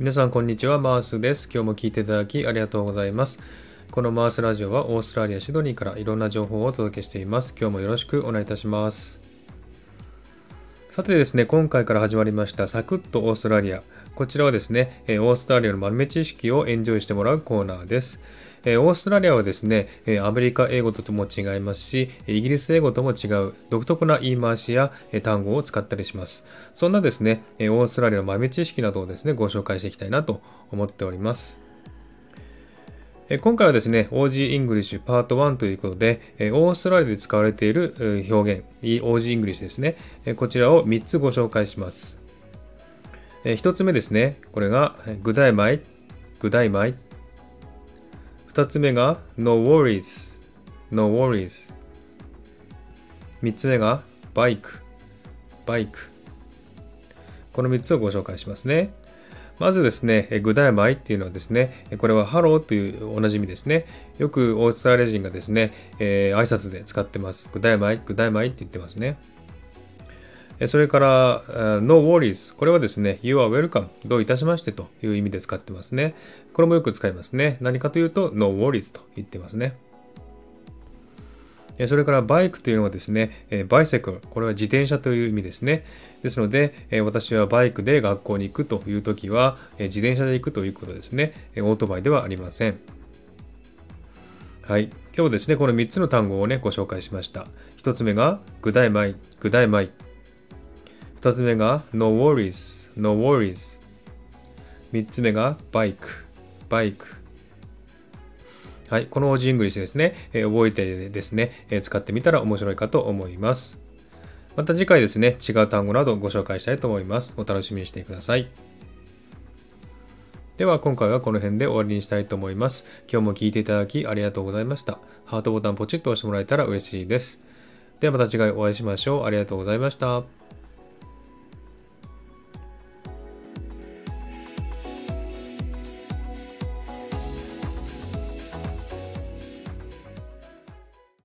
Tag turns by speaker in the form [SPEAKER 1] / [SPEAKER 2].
[SPEAKER 1] 皆さんこんにちは、マースです。今日も聞いていただきありがとうございます。このマースラジオはオーストラリア・シドニーからいろんな情報をお届けしています。今日もよろしくお願いいたします。さてですね、今回から始まりましたサクッとオーストラリア。こちらはですね、オーストラリアの豆知識をエンジョイしてもらうコーナーです。えオーストラリアはですね、えアメリカ英語とも違いますし、イギリス英語とも違う独特な言い回しや単語を使ったりします。そんなですね、オーストラリアの豆知識などをですね、ご紹介していきたいなと思っております。今回はですね、OG イングリッシュパート1ということで、オーストラリアで使われている表現、 Aussie English ですね、こちらを3つご紹介します。1つ目ですね、これが、 G'day mate、G'day mate、二つ目が No worries, no worries。三つ目が bike, bike。この三つをご紹介しますね。まずですね、 G'day mate っていうのはですね、これはハローというおなじみですね。よくオーストラリア人がですね、えー、挨拶で使ってます。 G'day mate、G'day mate って言ってますね。それから、No worries。これはですね、You are welcome。どういたしましてという意味で使ってますね。これもよく使いますね。何かというと、No worries と言ってますね。それからバイクというのはですね、バイセクル。これは自転車という意味ですね。ですので、私はバイクで学校に行くというときは、自転車で行くということですね。オートバイではありません。はい。今日ですね、この3つの単語をね、ご紹介しました。1つ目が、具体米、具体米。2つ目が No worries, no worries 3つ目が Bike, Bike はい、この OG イングリッシュですね、えー、覚えてですね、えー、使ってみたら面白いかと思います。また次回ですね、違う単語などご紹介したいと思います。お楽しみにしてください。では今回はこの辺で終わりにしたいと思います。今日も聴いていただきありがとうございました。ハートボタンポチッと押してもらえたら嬉しいです。ではまた次回お会いしましょう。ありがとうございました。